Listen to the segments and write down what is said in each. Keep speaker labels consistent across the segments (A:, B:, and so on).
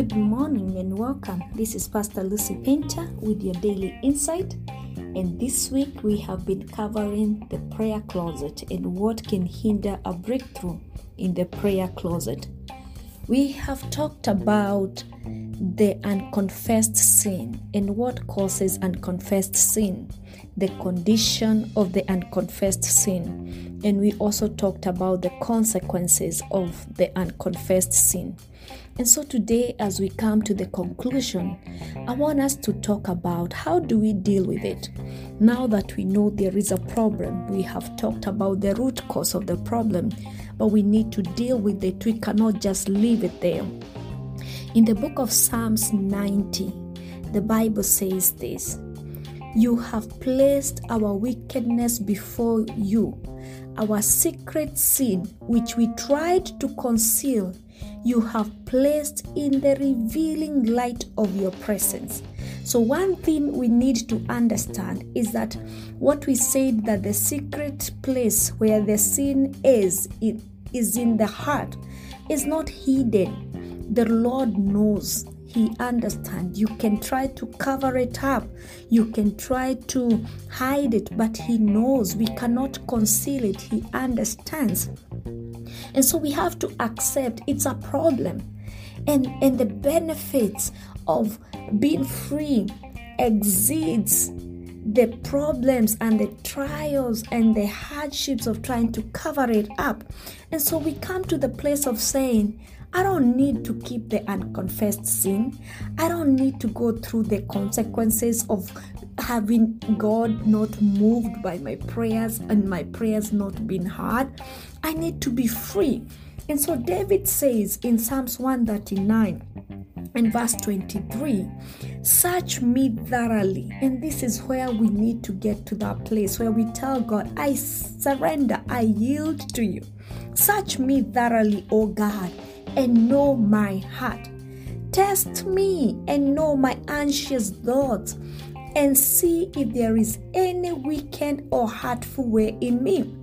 A: Good morning and welcome. This is Pastor Lucy Painter with your daily insight. And this week we have been covering the prayer closet and what can hinder a breakthrough in the prayer closet. We have talked about the unconfessed sin and what causes unconfessed sin, the condition of the unconfessed sin, and we also talked about the consequences of the unconfessed sin. And so today, as we come to the conclusion, I want us to talk about how do we deal with it. Now that we know there is a problem, we have talked about the root cause of the problem, but we need to deal with it. We cannot just leave it there. In the book of Psalms 90, the Bible says this You have placed our wickedness before you, our secret sin, which we tried to conceal, you have placed in the revealing light of your presence. So, one thing we need to understand is that what we said that the secret place where the sin is, it is in the heart, is not hidden the Lord knows. He understands. You can try to cover it up. You can try to hide it, but He knows. We cannot conceal it. He understands. And so we have to accept it's a problem. And, and the benefits of being free exceeds the problems and the trials and the hardships of trying to cover it up. And so we come to the place of saying, I don't need to keep the unconfessed sin. I don't need to go through the consequences of having God not moved by my prayers and my prayers not being heard. I need to be free. And so David says in Psalms 139 and verse 23 Search me thoroughly. And this is where we need to get to that place where we tell God, I surrender, I yield to you. Search me thoroughly, O God and know my heart. Test me and know my anxious thoughts, and see if there is any wicked or hurtful way in me.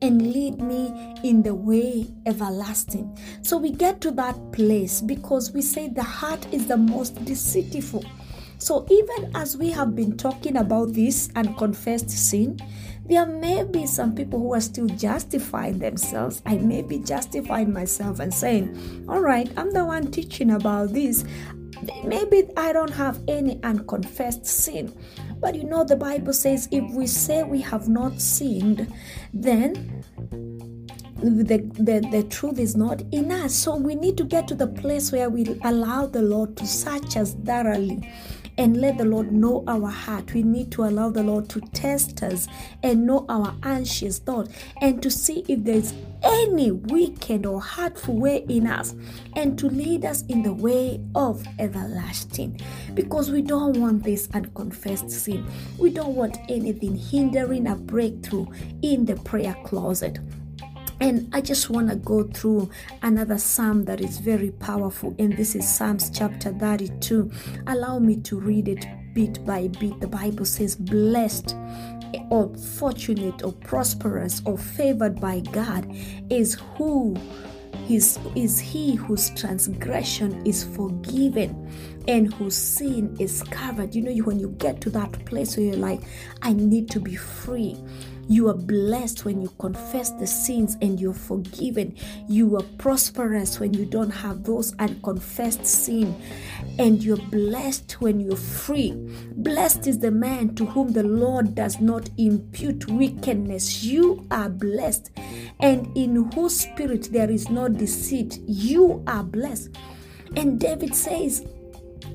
A: And lead me in the way everlasting. So we get to that place because we say the heart is the most deceitful. So even as we have been talking about this unconfessed sin, there may be some people who are still justifying themselves. I may be justifying myself and saying, All right, I'm the one teaching about this. Maybe I don't have any unconfessed sin. But you know, the Bible says if we say we have not sinned, then the, the, the truth is not in us. So we need to get to the place where we allow the Lord to search us thoroughly and let the Lord know our heart. We need to allow the Lord to test us and know our anxious thought and to see if there's any wicked or hurtful way in us and to lead us in the way of everlasting because we don't want this unconfessed sin. We don't want anything hindering a breakthrough in the prayer closet. And I just want to go through another psalm that is very powerful, and this is Psalms chapter 32. Allow me to read it bit by bit. The Bible says, Blessed or fortunate or prosperous or favored by God is who is, is he whose transgression is forgiven and whose sin is covered. You know, when you get to that place where you're like, I need to be free. You are blessed when you confess the sins and you're forgiven. You are prosperous when you don't have those unconfessed sin. And you're blessed when you're free. Blessed is the man to whom the Lord does not impute wickedness. You are blessed. And in whose spirit there is no deceit. You are blessed. And David says,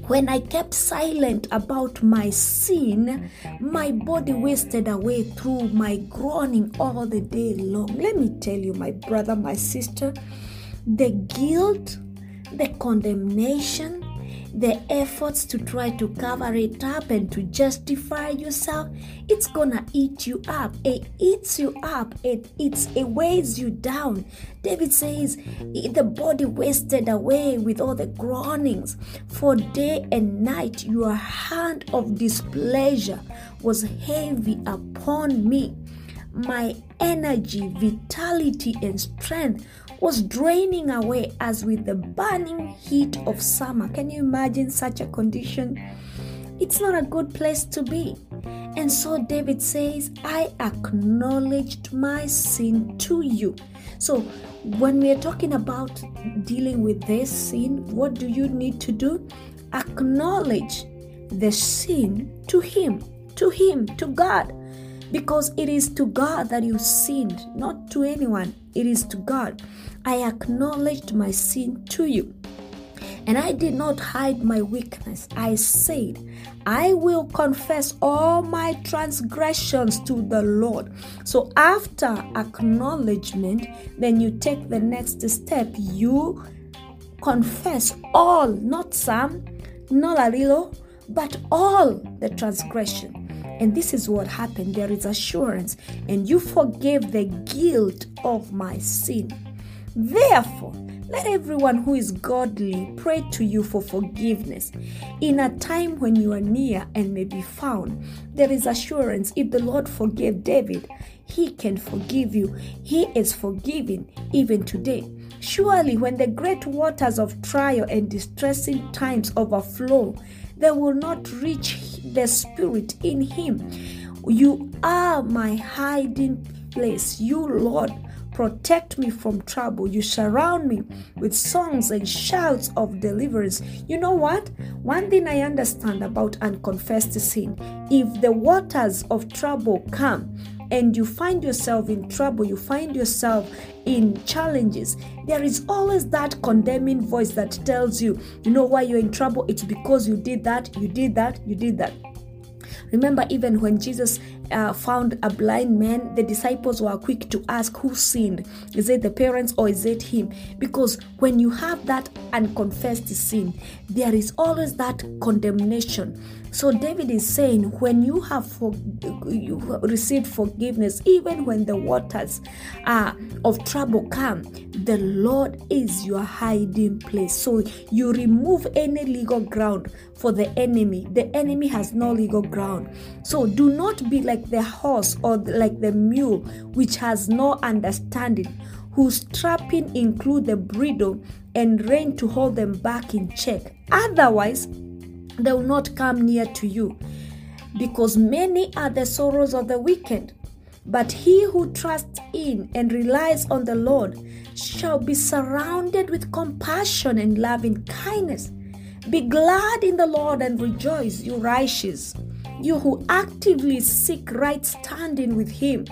A: when I kept silent about my sin, my body wasted away through my groaning all the day long. Let me tell you, my brother, my sister, the guilt, the condemnation, the efforts to try to cover it up and to justify yourself, it's gonna eat you up. It eats you up. It it's it weighs you down. David says the body wasted away with all the groanings. For day and night your hand of displeasure was heavy upon me. my energy, vitality, and strength was draining away as with the burning heat of summer. Can you imagine such a condition? It's not a good place to be. And so David says, I acknowledged my sin to you. So when we are talking about dealing with this sin, what do you need to do? Acknowledge the sin to Him, to Him, to God. Because it is to God that you sinned, not to anyone. It is to God. I acknowledged my sin to you. And I did not hide my weakness. I said, I will confess all my transgressions to the Lord. So after acknowledgement, then you take the next step. You confess all, not some, not a little, but all the transgression. And this is what happened. There is assurance, and you forgave the guilt of my sin. Therefore, let everyone who is godly pray to you for forgiveness. In a time when you are near and may be found, there is assurance. If the Lord forgave David, he can forgive you. He is forgiving even today. Surely, when the great waters of trial and distressing times overflow, they will not reach the Spirit in him. You are my hiding place. You, Lord, protect me from trouble. You surround me with songs and shouts of deliverance. You know what? One thing I understand about unconfessed sin if the waters of trouble come, and you find yourself in trouble, you find yourself in challenges, there is always that condemning voice that tells you, you know why you're in trouble? It's because you did that, you did that, you did that. Remember, even when Jesus uh, found a blind man, the disciples were quick to ask who sinned. Is it the parents or is it him? Because when you have that unconfessed sin, there is always that condemnation. So David is saying, when you have for, you received forgiveness, even when the waters uh, of trouble come, the Lord is your hiding place. So you remove any legal ground for the enemy. The enemy has no legal ground. So do not be like the horse or like the mule, which has no understanding whose trapping include the bridle and rein to hold them back in check. Otherwise, they will not come near to you, because many are the sorrows of the wicked. But he who trusts in and relies on the Lord shall be surrounded with compassion and loving kindness. Be glad in the Lord and rejoice, you righteous, you who actively seek right standing with Him.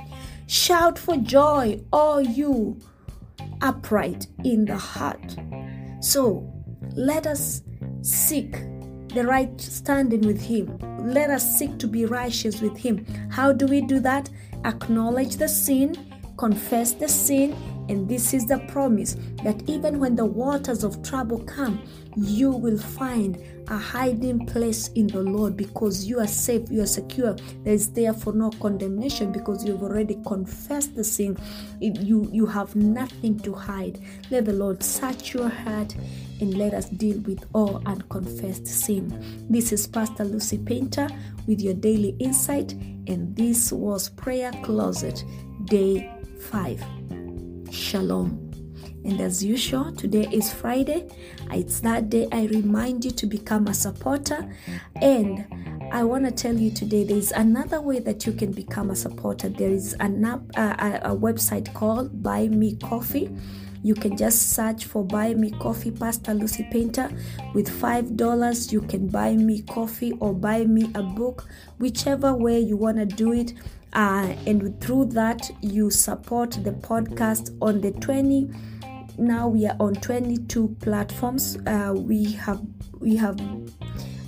A: Shout for joy, all you upright in the heart. So let us seek the right standing with Him. Let us seek to be righteous with Him. How do we do that? Acknowledge the sin, confess the sin, and this is the promise that even when the waters of trouble come, you will find a hiding place in the Lord because you are safe, you are secure. There is therefore no condemnation because you've already confessed the sin. You, you have nothing to hide. Let the Lord search your heart and let us deal with all unconfessed sin. This is Pastor Lucy Painter with your daily insight, and this was Prayer Closet Day 5. Shalom. And as usual, today is Friday. It's that day I remind you to become a supporter. And I want to tell you today there's another way that you can become a supporter. There is an app, uh, a website called Buy Me Coffee. You can just search for Buy Me Coffee, Pastor Lucy Painter. With $5, you can buy me coffee or buy me a book, whichever way you want to do it. Uh, and through that, you support the podcast on the 20 now we are on 22 platforms uh, we have we have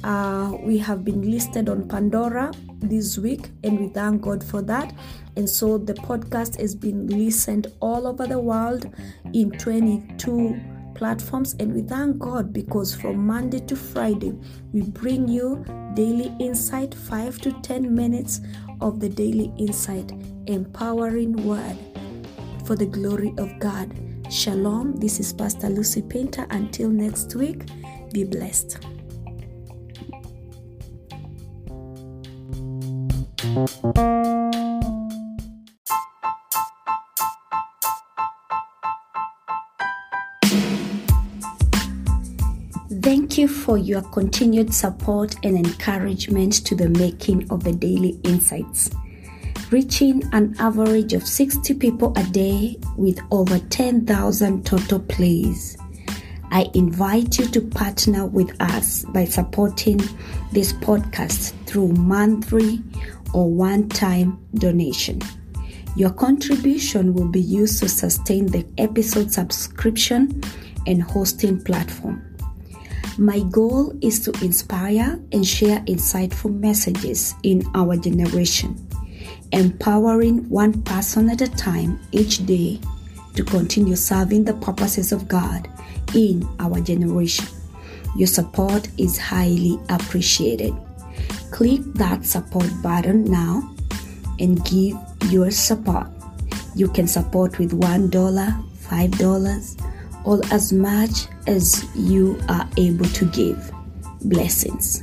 A: uh, we have been listed on pandora this week and we thank god for that and so the podcast has been listened all over the world in 22 platforms and we thank god because from monday to friday we bring you daily insight 5 to 10 minutes of the daily insight empowering word for the glory of god Shalom. This is Pastor Lucy Painter. Until next week, be blessed. Thank you for your continued support and encouragement to the making of the Daily Insights. Reaching an average of 60 people a day with over 10,000 total plays. I invite you to partner with us by supporting this podcast through monthly or one time donation. Your contribution will be used to sustain the episode subscription and hosting platform. My goal is to inspire and share insightful messages in our generation, empowering one person at a time each day to continue serving the purposes of God in our generation. Your support is highly appreciated. Click that support button now and give your support. You can support with $1, $5, or as much as you are able to give. Blessings.